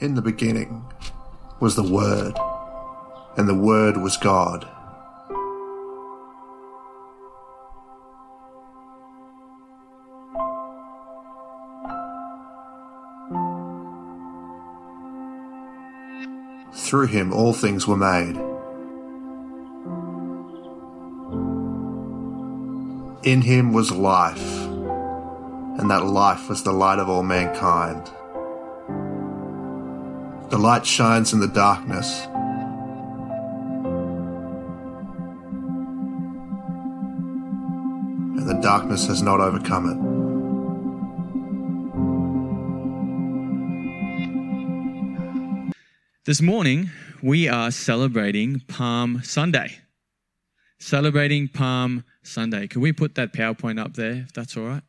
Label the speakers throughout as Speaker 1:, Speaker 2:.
Speaker 1: In the beginning was the Word, and the Word was God. Through him all things were made. In him was life, and that life was the light of all mankind. The light shines in the darkness. And the darkness has not overcome it.
Speaker 2: This morning, we are celebrating Palm Sunday. Celebrating Palm Sunday. Can we put that PowerPoint up there, if that's all right?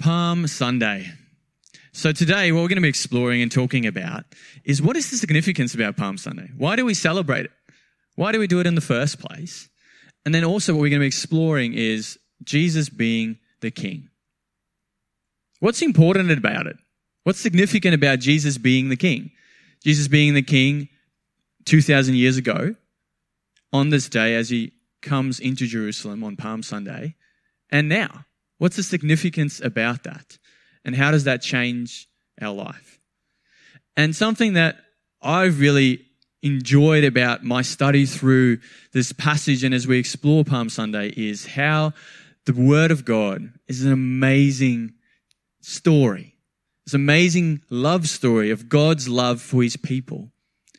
Speaker 2: Palm Sunday. So, today, what we're going to be exploring and talking about is what is the significance about Palm Sunday? Why do we celebrate it? Why do we do it in the first place? And then also, what we're going to be exploring is Jesus being the King. What's important about it? What's significant about Jesus being the King? Jesus being the king 2,000 years ago on this day as he comes into Jerusalem on Palm Sunday. And now, what's the significance about that? And how does that change our life? And something that I've really enjoyed about my study through this passage and as we explore Palm Sunday is how the Word of God is an amazing story this amazing love story of God's love for his people.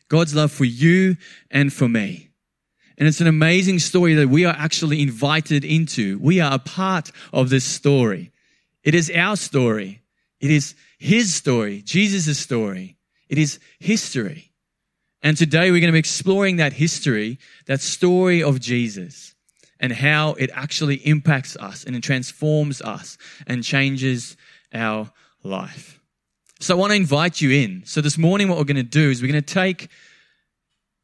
Speaker 2: God's love for you and for me. And it's an amazing story that we are actually invited into. We are a part of this story. It is our story. It is his story, Jesus' story. It is history. And today we're going to be exploring that history, that story of Jesus and how it actually impacts us and it transforms us and changes our life. So I want to invite you in. So this morning, what we're going to do is we're going to take,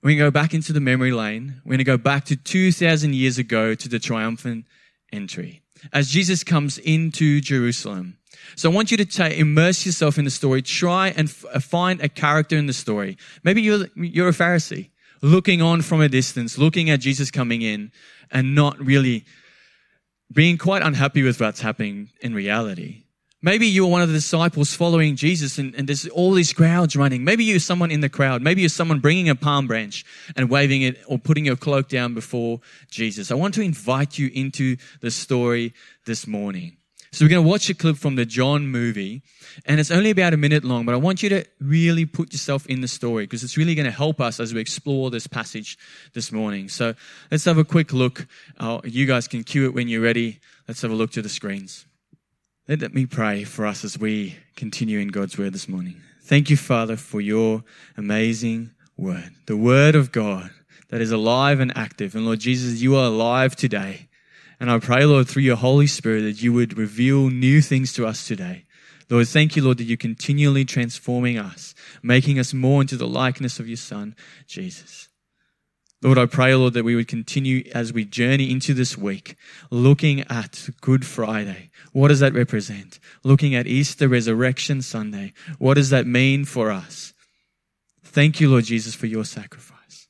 Speaker 2: we're going to go back into the memory lane. We're going to go back to 2,000 years ago to the triumphant entry as Jesus comes into Jerusalem. So I want you to ta- immerse yourself in the story. Try and f- uh, find a character in the story. Maybe you're, you're a Pharisee looking on from a distance, looking at Jesus coming in and not really being quite unhappy with what's happening in reality. Maybe you're one of the disciples following Jesus and, and, there's all these crowds running. Maybe you're someone in the crowd. Maybe you're someone bringing a palm branch and waving it or putting your cloak down before Jesus. I want to invite you into the story this morning. So we're going to watch a clip from the John movie and it's only about a minute long, but I want you to really put yourself in the story because it's really going to help us as we explore this passage this morning. So let's have a quick look. Uh, you guys can cue it when you're ready. Let's have a look to the screens. Let me pray for us as we continue in God's word this morning. Thank you, Father, for your amazing word, the word of God that is alive and active. And Lord Jesus, you are alive today. And I pray, Lord, through your Holy Spirit that you would reveal new things to us today. Lord, thank you, Lord, that you're continually transforming us, making us more into the likeness of your Son, Jesus. Lord, I pray, Lord, that we would continue as we journey into this week, looking at Good Friday. What does that represent? Looking at Easter Resurrection Sunday. What does that mean for us? Thank you, Lord Jesus, for your sacrifice.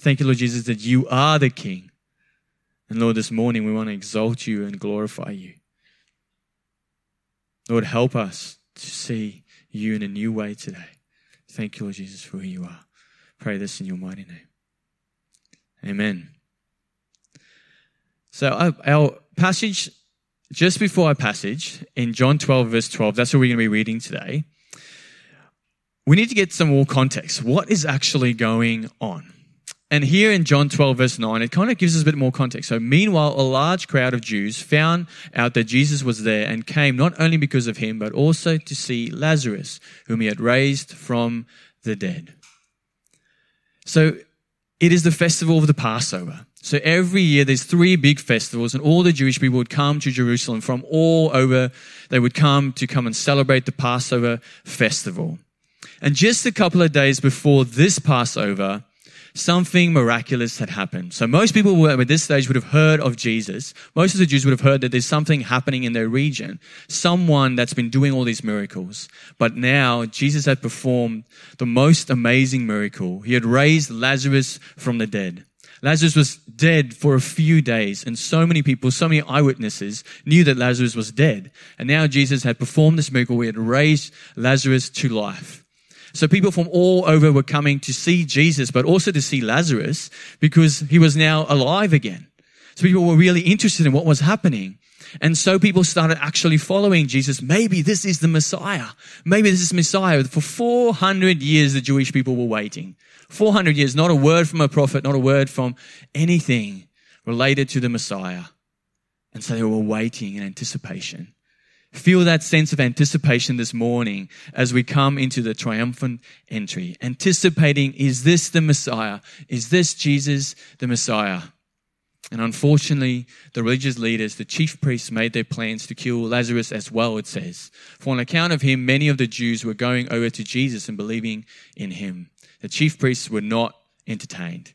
Speaker 2: Thank you, Lord Jesus, that you are the King. And Lord, this morning we want to exalt you and glorify you. Lord, help us to see you in a new way today. Thank you, Lord Jesus, for who you are. Pray this in your mighty name. Amen. So uh, our passage, just before our passage in John 12, verse 12, that's what we're going to be reading today. We need to get some more context. What is actually going on? And here in John 12, verse 9, it kind of gives us a bit more context. So, meanwhile, a large crowd of Jews found out that Jesus was there and came not only because of him, but also to see Lazarus, whom he had raised from the dead. So, it is the festival of the Passover. So every year there's three big festivals and all the Jewish people would come to Jerusalem from all over. They would come to come and celebrate the Passover festival. And just a couple of days before this Passover, something miraculous had happened. So most people were, at this stage would have heard of Jesus. Most of the Jews would have heard that there's something happening in their region, someone that's been doing all these miracles. But now Jesus had performed the most amazing miracle. He had raised Lazarus from the dead. Lazarus was dead for a few days, and so many people, so many eyewitnesses knew that Lazarus was dead. And now Jesus had performed this miracle. He had raised Lazarus to life. So people from all over were coming to see Jesus, but also to see Lazarus because he was now alive again. So people were really interested in what was happening. And so people started actually following Jesus. Maybe this is the Messiah. Maybe this is Messiah. For 400 years, the Jewish people were waiting. 400 years, not a word from a prophet, not a word from anything related to the Messiah. And so they were waiting in anticipation. Feel that sense of anticipation this morning as we come into the triumphant entry. Anticipating, is this the Messiah? Is this Jesus the Messiah? And unfortunately, the religious leaders, the chief priests, made their plans to kill Lazarus as well, it says. For on account of him, many of the Jews were going over to Jesus and believing in him. The chief priests were not entertained.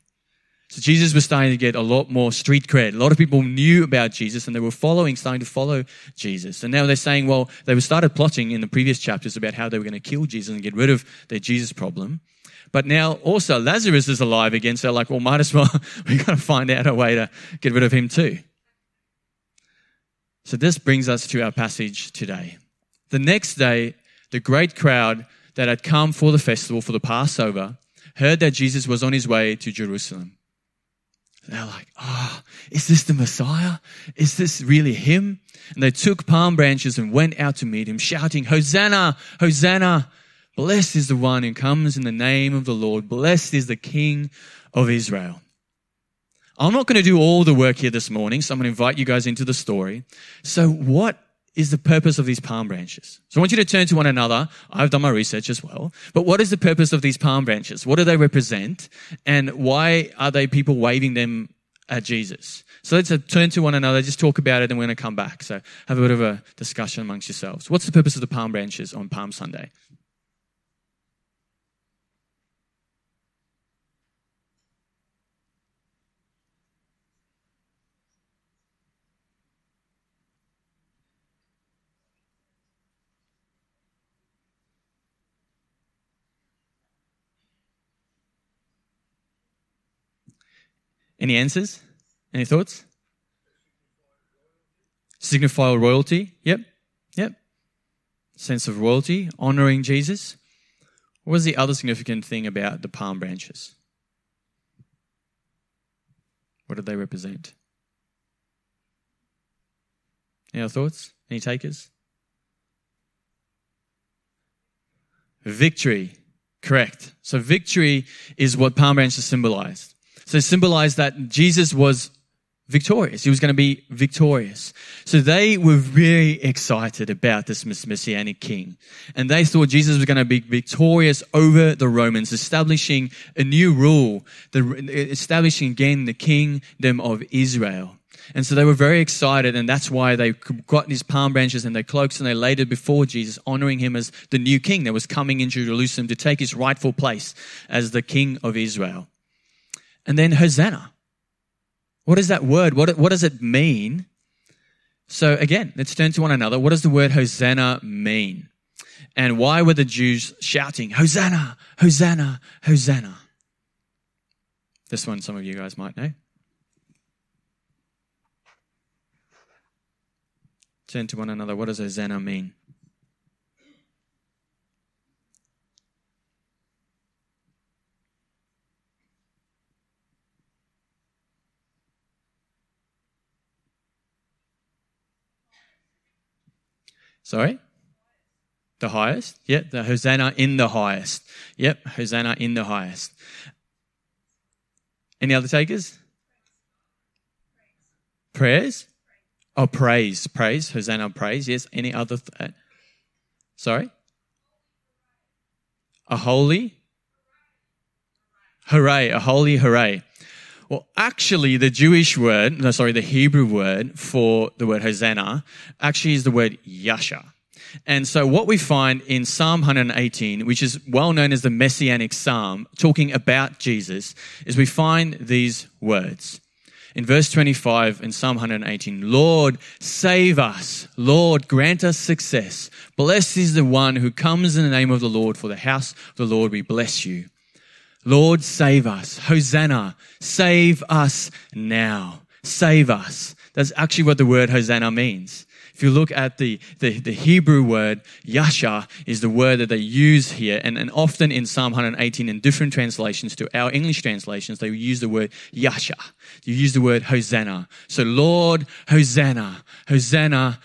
Speaker 2: So Jesus was starting to get a lot more street cred. A lot of people knew about Jesus and they were following, starting to follow Jesus. And now they're saying, well, they were started plotting in the previous chapters about how they were going to kill Jesus and get rid of their Jesus problem. But now also Lazarus is alive again. So like, well, might as well, we got to find out a way to get rid of him too. So this brings us to our passage today. The next day, the great crowd that had come for the festival, for the Passover, heard that Jesus was on his way to Jerusalem. They're like, oh, is this the Messiah? Is this really him? And they took palm branches and went out to meet him, shouting, Hosanna, Hosanna. Blessed is the one who comes in the name of the Lord. Blessed is the King of Israel. I'm not going to do all the work here this morning, so I'm going to invite you guys into the story. So, what is the purpose of these palm branches? So I want you to turn to one another. I've done my research as well. But what is the purpose of these palm branches? What do they represent? And why are they people waving them at Jesus? So let's uh, turn to one another, just talk about it, and we're going to come back. So have a bit of a discussion amongst yourselves. What's the purpose of the palm branches on Palm Sunday? Any answers? Any thoughts? Signify royalty. Yep. Yep. Sense of royalty, honoring Jesus. What was the other significant thing about the palm branches? What did they represent? Any thoughts? Any takers? Victory. Correct. So victory is what palm branches symbolized. So it symbolized that Jesus was victorious. He was going to be victorious. So they were very excited about this messianic king. And they thought Jesus was going to be victorious over the Romans, establishing a new rule, establishing again the kingdom of Israel. And so they were very excited, and that's why they got these palm branches and their cloaks and they laid it before Jesus, honoring him as the new king that was coming into Jerusalem to take his rightful place as the king of Israel. And then Hosanna. What is that word? What, what does it mean? So again, let's turn to one another. What does the word Hosanna mean? And why were the Jews shouting, Hosanna, Hosanna, Hosanna? This one some of you guys might know. Turn to one another. What does Hosanna mean? Sorry? The highest? Yep, the Hosanna in the highest. Yep, Hosanna in the highest. Any other takers? Prayers? Oh, praise, praise, Hosanna, praise. Yes. Any other? Th- uh, sorry. A holy. Hooray! A holy hooray. Well, actually, the Jewish word, no, sorry, the Hebrew word for the word Hosanna actually is the word Yasha. And so, what we find in Psalm 118, which is well known as the Messianic Psalm, talking about Jesus, is we find these words. In verse 25 in Psalm 118, Lord, save us. Lord, grant us success. Blessed is the one who comes in the name of the Lord. For the house of the Lord we bless you. Lord, save us. Hosanna, save us now. Save us. That's actually what the word Hosanna means. If you look at the, the, the, Hebrew word, Yasha is the word that they use here. And, and often in Psalm 118, in different translations to our English translations, they use the word Yasha. You use the word Hosanna. So, Lord, Hosanna, Hosanna,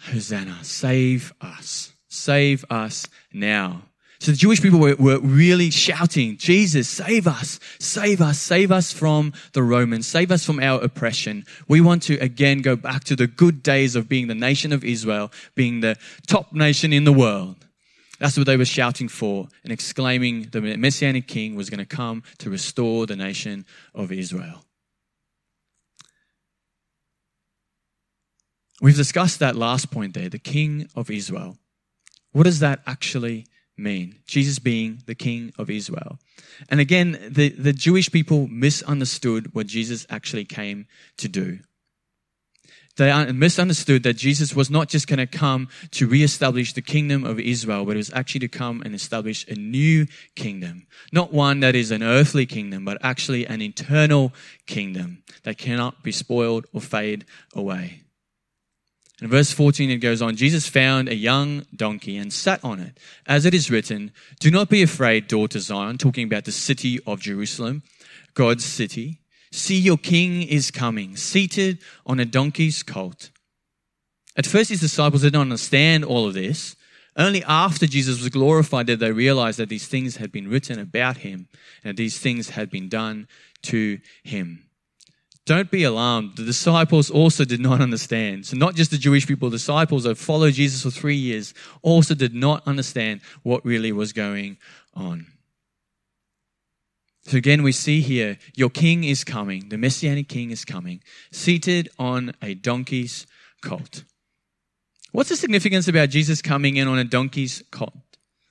Speaker 2: Hosanna, save us. Save us now. So the Jewish people were, were really shouting, Jesus, save us, save us, save us from the Romans, save us from our oppression. We want to again go back to the good days of being the nation of Israel, being the top nation in the world. That's what they were shouting for and exclaiming the Messianic king was going to come to restore the nation of Israel. We've discussed that last point there, the king of Israel. What does that actually mean? Jesus being the king of Israel. And again, the, the Jewish people misunderstood what Jesus actually came to do. They misunderstood that Jesus was not just going to come to reestablish the kingdom of Israel, but it was actually to come and establish a new kingdom. Not one that is an earthly kingdom, but actually an eternal kingdom that cannot be spoiled or fade away. In verse 14, it goes on Jesus found a young donkey and sat on it. As it is written, Do not be afraid, daughter Zion, talking about the city of Jerusalem, God's city. See, your king is coming, seated on a donkey's colt. At first, his disciples did not understand all of this. Only after Jesus was glorified did they realize that these things had been written about him and that these things had been done to him. Don't be alarmed. The disciples also did not understand. So, not just the Jewish people, disciples that followed Jesus for three years also did not understand what really was going on. So, again, we see here your king is coming, the messianic king is coming, seated on a donkey's colt. What's the significance about Jesus coming in on a donkey's colt?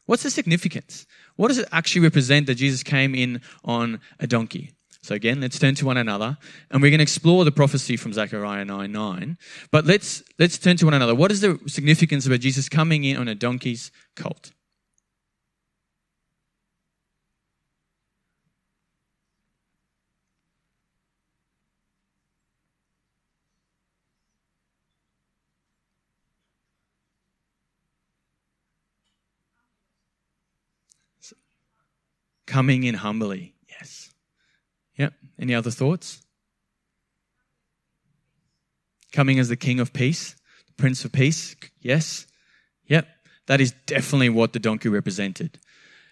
Speaker 2: What's the significance? What does it actually represent that Jesus came in on a donkey? So again, let's turn to one another and we're going to explore the prophecy from Zechariah 9 9. But let's, let's turn to one another. What is the significance about Jesus coming in on a donkey's colt? Coming in humbly. Any other thoughts? Coming as the King of Peace, Prince of Peace. Yes. Yep. That is definitely what the donkey represented.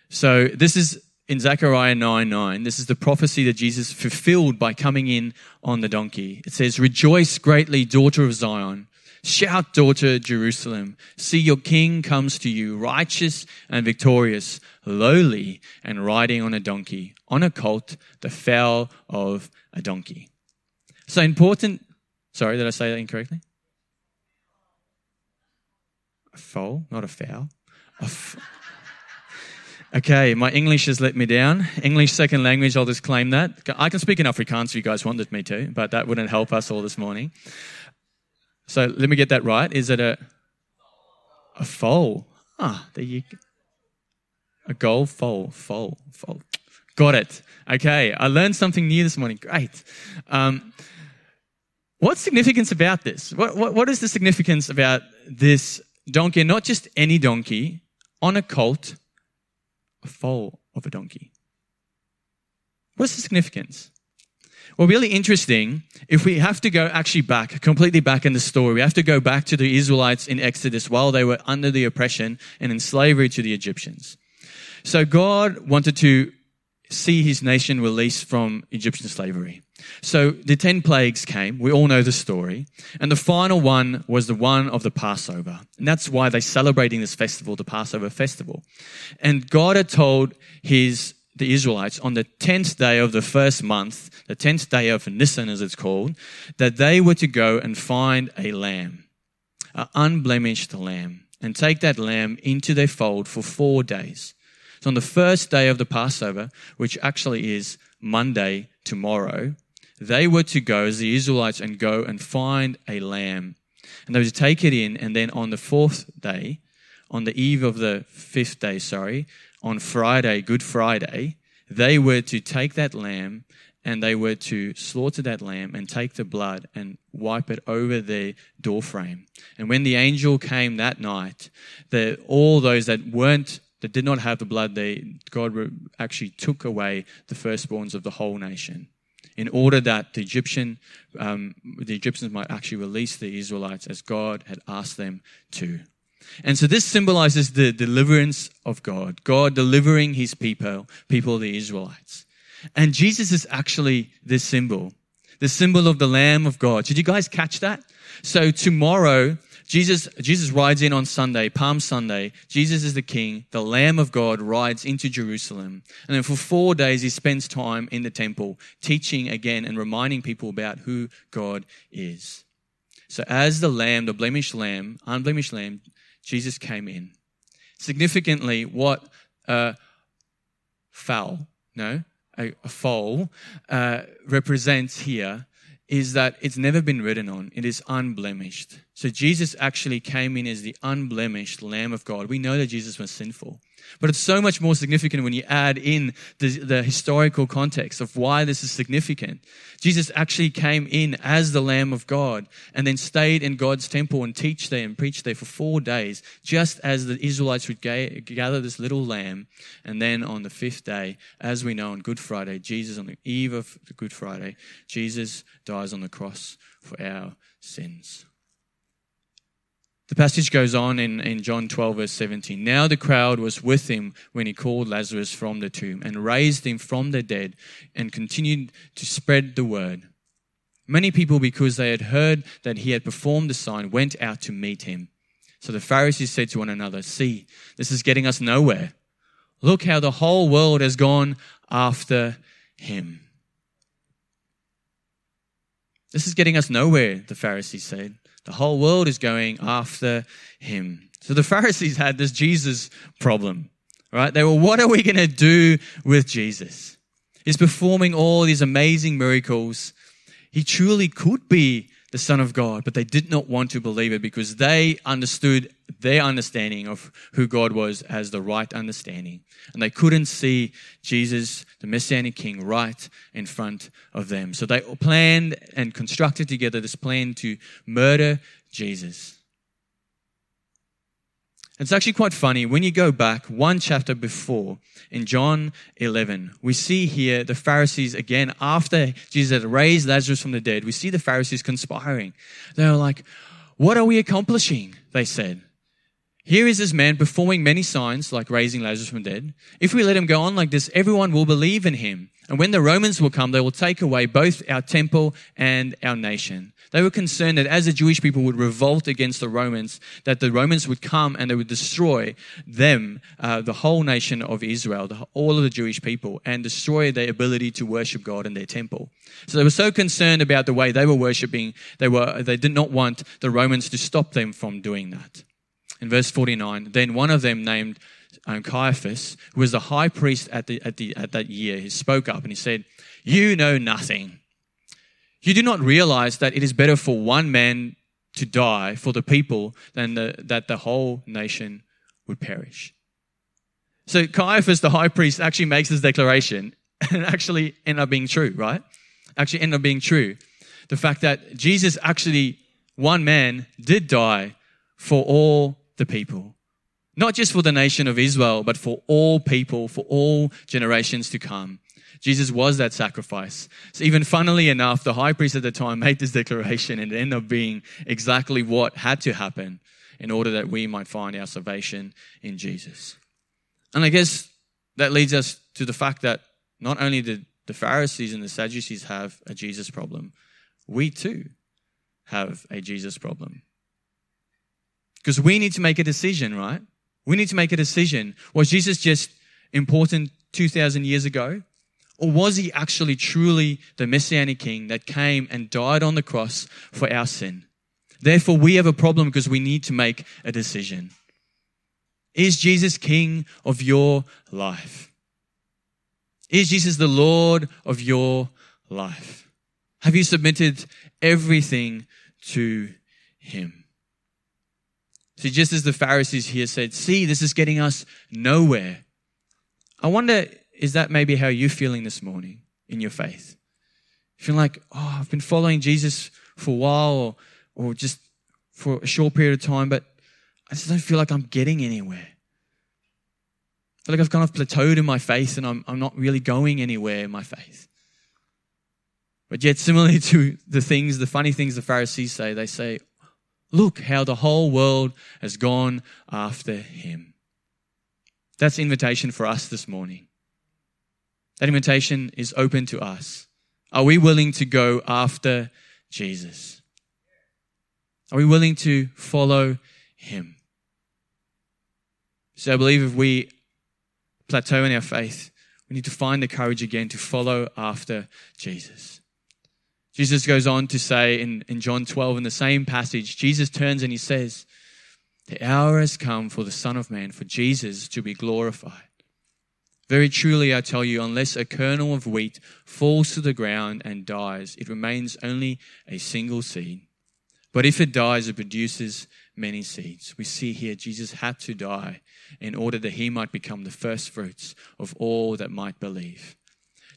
Speaker 2: So this is in Zechariah 9 9. This is the prophecy that Jesus fulfilled by coming in on the donkey. It says, Rejoice greatly, daughter of Zion. Shout, daughter Jerusalem. See, your king comes to you, righteous and victorious, lowly and riding on a donkey, on a colt, the foal of a donkey. So important. Sorry, did I say that incorrectly? A foal, not a fowl. A f- okay, my English has let me down. English second language, I'll just claim that. I can speak in Afrikaans if you guys wanted me to, but that wouldn't help us all this morning. So let me get that right. Is it a a foal? Ah, there you. A goal foal, foal, foal. Got it. Okay, I learned something new this morning. Great. Um, what's significance about this? What, what, what is the significance about this donkey? Not just any donkey, on a colt, a foal of a donkey. What's the significance? Well, really interesting, if we have to go actually back, completely back in the story, we have to go back to the Israelites in Exodus while they were under the oppression and in slavery to the Egyptians. So God wanted to see his nation released from Egyptian slavery. So the 10 plagues came. We all know the story. And the final one was the one of the Passover. And that's why they're celebrating this festival, the Passover festival. And God had told his the Israelites on the 10th day of the first month, the 10th day of Nisan as it's called, that they were to go and find a lamb, an unblemished lamb. and take that lamb into their fold for four days. So on the first day of the Passover, which actually is Monday tomorrow, they were to go as the Israelites and go and find a lamb. And they were to take it in, and then on the fourth day, on the eve of the fifth day, sorry, on Friday, Good Friday, they were to take that lamb and they were to slaughter that lamb and take the blood and wipe it over their doorframe. And when the angel came that night, the, all those that weren't that did not have the blood, they, God actually took away the firstborns of the whole nation, in order that the Egyptian, um, the Egyptians might actually release the Israelites as God had asked them to. And so this symbolizes the deliverance of God, God delivering His people, people the Israelites. And Jesus is actually this symbol, the symbol of the Lamb of God. Did you guys catch that? So tomorrow, Jesus, Jesus rides in on Sunday, Palm Sunday. Jesus is the king. The Lamb of God rides into Jerusalem. And then for four days, he spends time in the temple, teaching again and reminding people about who God is. So as the Lamb, the blemished Lamb, unblemished Lamb, Jesus came in. Significantly, what a fowl, no, a, a foal uh, represents here is that it's never been written on. It is unblemished. So Jesus actually came in as the unblemished Lamb of God. We know that Jesus was sinful. But it's so much more significant when you add in the, the, historical context of why this is significant. Jesus actually came in as the Lamb of God and then stayed in God's temple and teach there and preach there for four days, just as the Israelites would ga- gather this little lamb. And then on the fifth day, as we know on Good Friday, Jesus, on the eve of Good Friday, Jesus dies on the cross for our sins. The passage goes on in, in John 12, verse 17. Now the crowd was with him when he called Lazarus from the tomb and raised him from the dead and continued to spread the word. Many people, because they had heard that he had performed the sign, went out to meet him. So the Pharisees said to one another, See, this is getting us nowhere. Look how the whole world has gone after him. This is getting us nowhere, the Pharisees said. The whole world is going after him. So the Pharisees had this Jesus problem, right? They were, what are we going to do with Jesus? He's performing all these amazing miracles. He truly could be the Son of God, but they did not want to believe it because they understood their understanding of who God was as the right understanding. And they couldn't see Jesus, the Messianic King, right in front of them. So they planned and constructed together this plan to murder Jesus. It's actually quite funny. When you go back one chapter before, in John 11, we see here the Pharisees again, after Jesus had raised Lazarus from the dead, we see the Pharisees conspiring. They were like, What are we accomplishing? They said. Here is this man performing many signs, like raising Lazarus from the dead. If we let him go on like this, everyone will believe in him. And when the Romans will come, they will take away both our temple and our nation. They were concerned that as the Jewish people would revolt against the Romans, that the Romans would come and they would destroy them, uh, the whole nation of Israel, the, all of the Jewish people, and destroy their ability to worship God in their temple. So they were so concerned about the way they were worshiping, they, were, they did not want the Romans to stop them from doing that. In verse 49, then one of them named um, Caiaphas, who was the high priest at, the, at, the, at that year, he spoke up and he said, You know nothing. You do not realize that it is better for one man to die for the people than the, that the whole nation would perish. So Caiaphas, the high priest, actually makes this declaration and actually end up being true, right? Actually end up being true. The fact that Jesus actually, one man, did die for all the people. Not just for the nation of Israel, but for all people, for all generations to come. Jesus was that sacrifice. So even funnily enough, the high priest at the time made this declaration and it ended up being exactly what had to happen in order that we might find our salvation in Jesus. And I guess that leads us to the fact that not only did the Pharisees and the Sadducees have a Jesus problem, we too have a Jesus problem. Because we need to make a decision, right? We need to make a decision. Was Jesus just important 2,000 years ago? Or was he actually truly the Messianic King that came and died on the cross for our sin? Therefore, we have a problem because we need to make a decision. Is Jesus king of your life? Is Jesus the Lord of your life? Have you submitted everything to him? See, just as the Pharisees here said, see, this is getting us nowhere. I wonder, is that maybe how you're feeling this morning in your faith? Feeling like, oh, I've been following Jesus for a while or, or just for a short period of time, but I just don't feel like I'm getting anywhere. I feel like I've kind of plateaued in my faith and I'm, I'm not really going anywhere in my faith. But yet, similarly to the things, the funny things the Pharisees say, they say, Look how the whole world has gone after him. That's invitation for us this morning. That invitation is open to us. Are we willing to go after Jesus? Are we willing to follow him? So I believe if we plateau in our faith, we need to find the courage again to follow after Jesus. Jesus goes on to say in, in John 12, in the same passage, Jesus turns and he says, The hour has come for the Son of Man, for Jesus to be glorified. Very truly, I tell you, unless a kernel of wheat falls to the ground and dies, it remains only a single seed. But if it dies, it produces many seeds. We see here Jesus had to die in order that he might become the first fruits of all that might believe.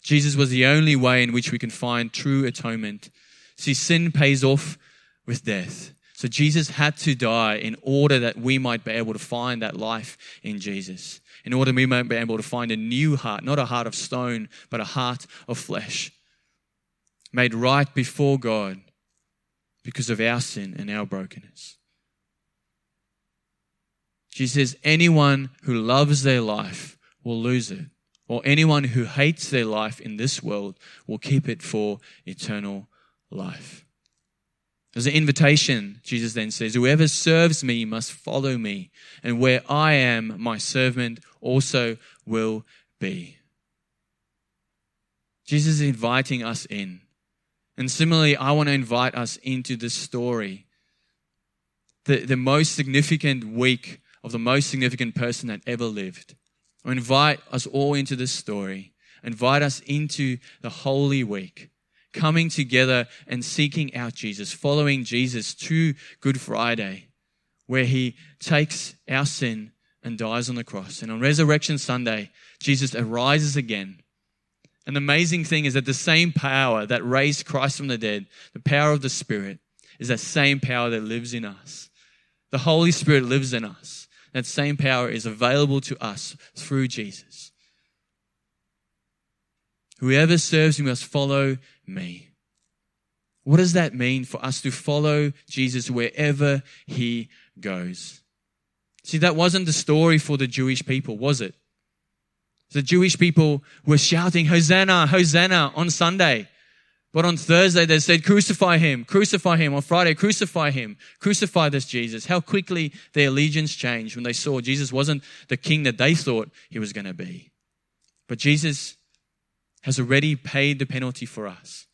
Speaker 2: Jesus was the only way in which we can find true atonement. See, sin pays off with death. So Jesus had to die in order that we might be able to find that life in Jesus. In order we might be able to find a new heart, not a heart of stone, but a heart of flesh. Made right before God because of our sin and our brokenness. Jesus says, anyone who loves their life will lose it or anyone who hates their life in this world will keep it for eternal life. There's an invitation, Jesus then says, Whoever serves me must follow me, and where I am, my servant also will be. Jesus is inviting us in. And similarly, I want to invite us into this story. The, the most significant week of the most significant person that ever lived. Invite us all into this story, invite us into the Holy Week, coming together and seeking out Jesus, following Jesus to Good Friday, where he takes our sin and dies on the cross. And on Resurrection Sunday, Jesus arises again. And the amazing thing is that the same power that raised Christ from the dead, the power of the Spirit, is that same power that lives in us. The Holy Spirit lives in us. That same power is available to us through Jesus. Whoever serves me must follow me. What does that mean for us to follow Jesus wherever he goes? See, that wasn't the story for the Jewish people, was it? The Jewish people were shouting, Hosanna, Hosanna on Sunday. But on Thursday, they said, crucify him, crucify him. On Friday, crucify him, crucify this Jesus. How quickly their allegiance changed when they saw Jesus wasn't the king that they thought he was going to be. But Jesus has already paid the penalty for us.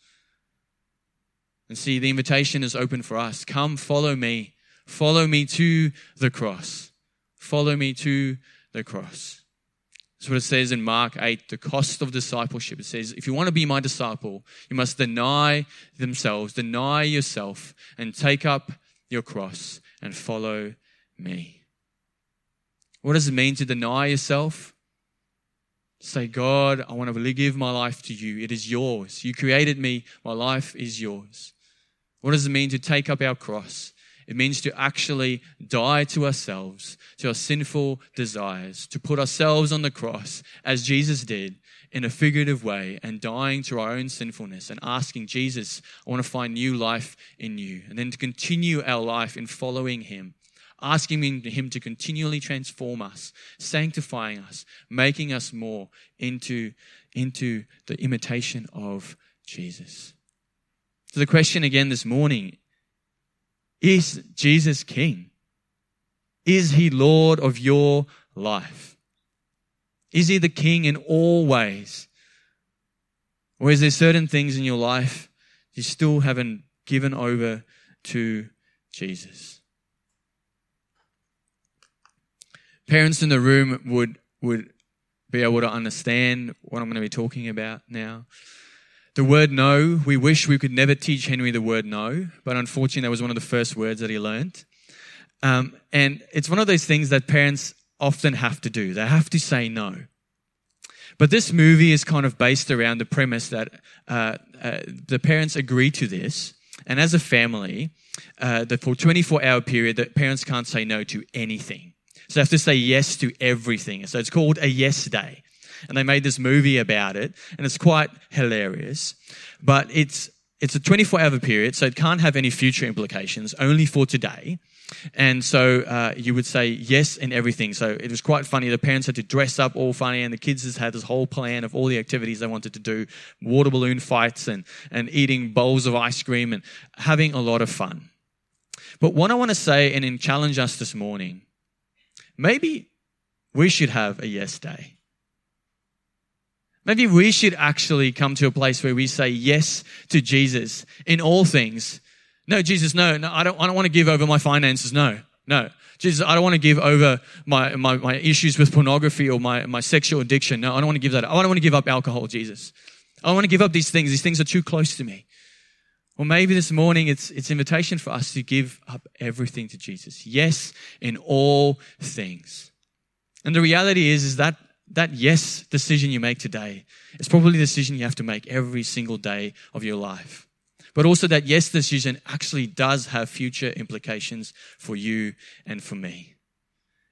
Speaker 2: And see, the invitation is open for us. Come, follow me. Follow me to the cross. Follow me to the cross. What it says in Mark 8, the cost of discipleship. It says, if you want to be my disciple, you must deny themselves, deny yourself, and take up your cross and follow me. What does it mean to deny yourself? Say, God, I want to give my life to you. It is yours. You created me. My life is yours. What does it mean to take up our cross? It means to actually die to ourselves, to our sinful desires, to put ourselves on the cross as Jesus did in a figurative way and dying to our own sinfulness and asking Jesus, I want to find new life in you. And then to continue our life in following Him, asking Him to continually transform us, sanctifying us, making us more into, into the imitation of Jesus. So the question again this morning is Jesus King? Is he Lord of your life? Is he the King in all ways? Or is there certain things in your life you still haven't given over to Jesus? Parents in the room would, would be able to understand what I'm going to be talking about now. The word no, we wish we could never teach Henry the word no, but unfortunately, that was one of the first words that he learned. Um, and it's one of those things that parents often have to do. They have to say no. But this movie is kind of based around the premise that uh, uh, the parents agree to this, and as a family, uh, that for 24 hour period, the parents can't say no to anything. So they have to say yes to everything. So it's called a yes day. And they made this movie about it, and it's quite hilarious. But it's it's a 24 hour period, so it can't have any future implications, only for today. And so uh, you would say yes in everything. So it was quite funny. The parents had to dress up all funny, and the kids just had this whole plan of all the activities they wanted to do water balloon fights and, and eating bowls of ice cream and having a lot of fun. But what I want to say and challenge us this morning maybe we should have a yes day. Maybe we should actually come to a place where we say yes to Jesus in all things. No, Jesus, no, no, I don't, I don't want to give over my finances. No, no. Jesus, I don't want to give over my, my, my issues with pornography or my, my sexual addiction. No, I don't want to give that. I don't want to give up alcohol, Jesus. I want to give up these things. These things are too close to me. Or maybe this morning it's, it's invitation for us to give up everything to Jesus. Yes, in all things. And the reality is, is that that yes decision you make today is probably the decision you have to make every single day of your life. But also that yes decision actually does have future implications for you and for me.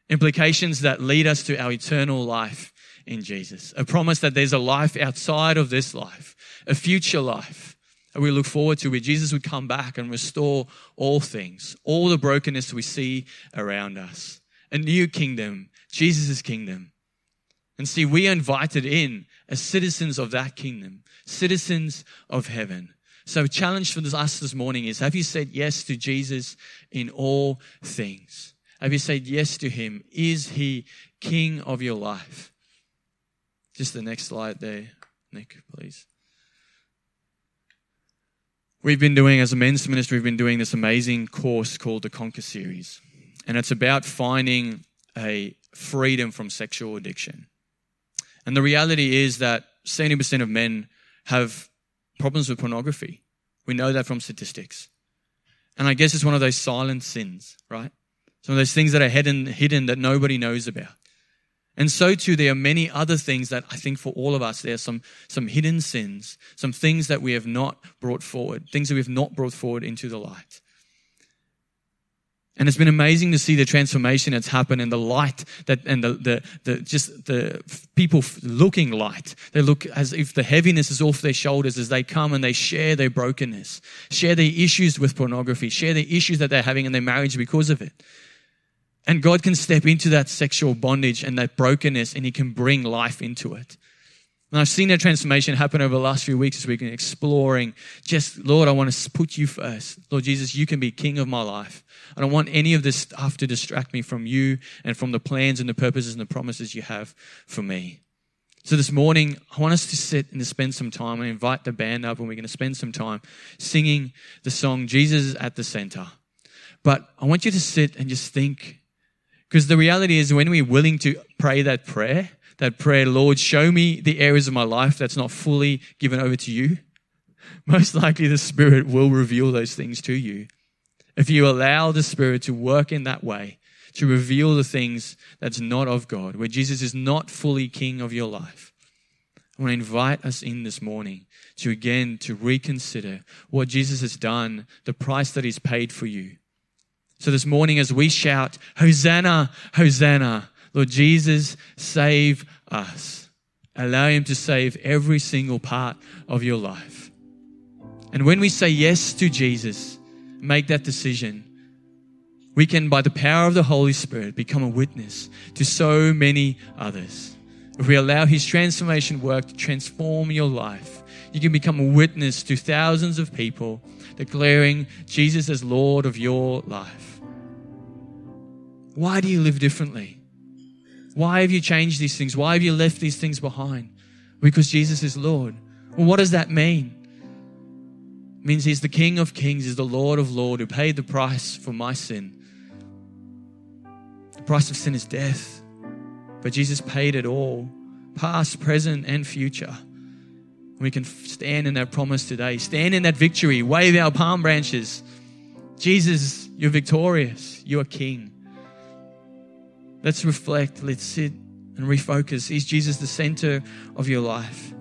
Speaker 2: Implications that lead us to our eternal life in Jesus. A promise that there's a life outside of this life, a future life that we look forward to where Jesus would come back and restore all things, all the brokenness we see around us. A new kingdom, Jesus' kingdom. And see, we are invited in as citizens of that kingdom, citizens of heaven. So, challenge for us this morning is have you said yes to Jesus in all things? Have you said yes to him? Is he king of your life? Just the next slide there, Nick, please. We've been doing, as a men's ministry, we've been doing this amazing course called the Conquer Series. And it's about finding a freedom from sexual addiction. And the reality is that 70% of men have problems with pornography. We know that from statistics. And I guess it's one of those silent sins, right? Some of those things that are hidden, hidden that nobody knows about. And so too, there are many other things that I think for all of us, there are some, some hidden sins, some things that we have not brought forward, things that we have not brought forward into the light. And it's been amazing to see the transformation that's happened and the light that, and the, the, the, just the people looking light. They look as if the heaviness is off their shoulders as they come and they share their brokenness, share their issues with pornography, share the issues that they're having in their marriage because of it. And God can step into that sexual bondage and that brokenness and He can bring life into it. And I've seen that transformation happen over the last few weeks as we've been exploring just, Lord, I want to put you first. Lord Jesus, you can be king of my life. I don't want any of this stuff to distract me from you and from the plans and the purposes and the promises you have for me. So this morning, I want us to sit and to spend some time and invite the band up and we're going to spend some time singing the song, Jesus is at the center. But I want you to sit and just think because the reality is, when we're willing to pray that prayer, that prayer, Lord, show me the areas of my life that's not fully given over to you, most likely the Spirit will reveal those things to you. If you allow the Spirit to work in that way, to reveal the things that's not of God, where Jesus is not fully King of your life, I want to invite us in this morning to again to reconsider what Jesus has done, the price that He's paid for you so this morning, as we shout, Hosanna, Hosanna, Lord Jesus, save us. Allow Him to save every single part of your life. And when we say yes to Jesus, make that decision, we can, by the power of the Holy Spirit, become a witness to so many others. If we allow His transformation work to transform your life, you can become a witness to thousands of people declaring Jesus as Lord of your life. Why do you live differently? Why have you changed these things? Why have you left these things behind? Because Jesus is Lord. Well, what does that mean? It means He's the King of Kings, He's the Lord of Lords who paid the price for my sin. The price of sin is death, but Jesus paid it all, past, present, and future. We can stand in that promise today, stand in that victory, wave our palm branches. Jesus, you're victorious, you are King. Let's reflect, let's sit and refocus. Is Jesus the center of your life?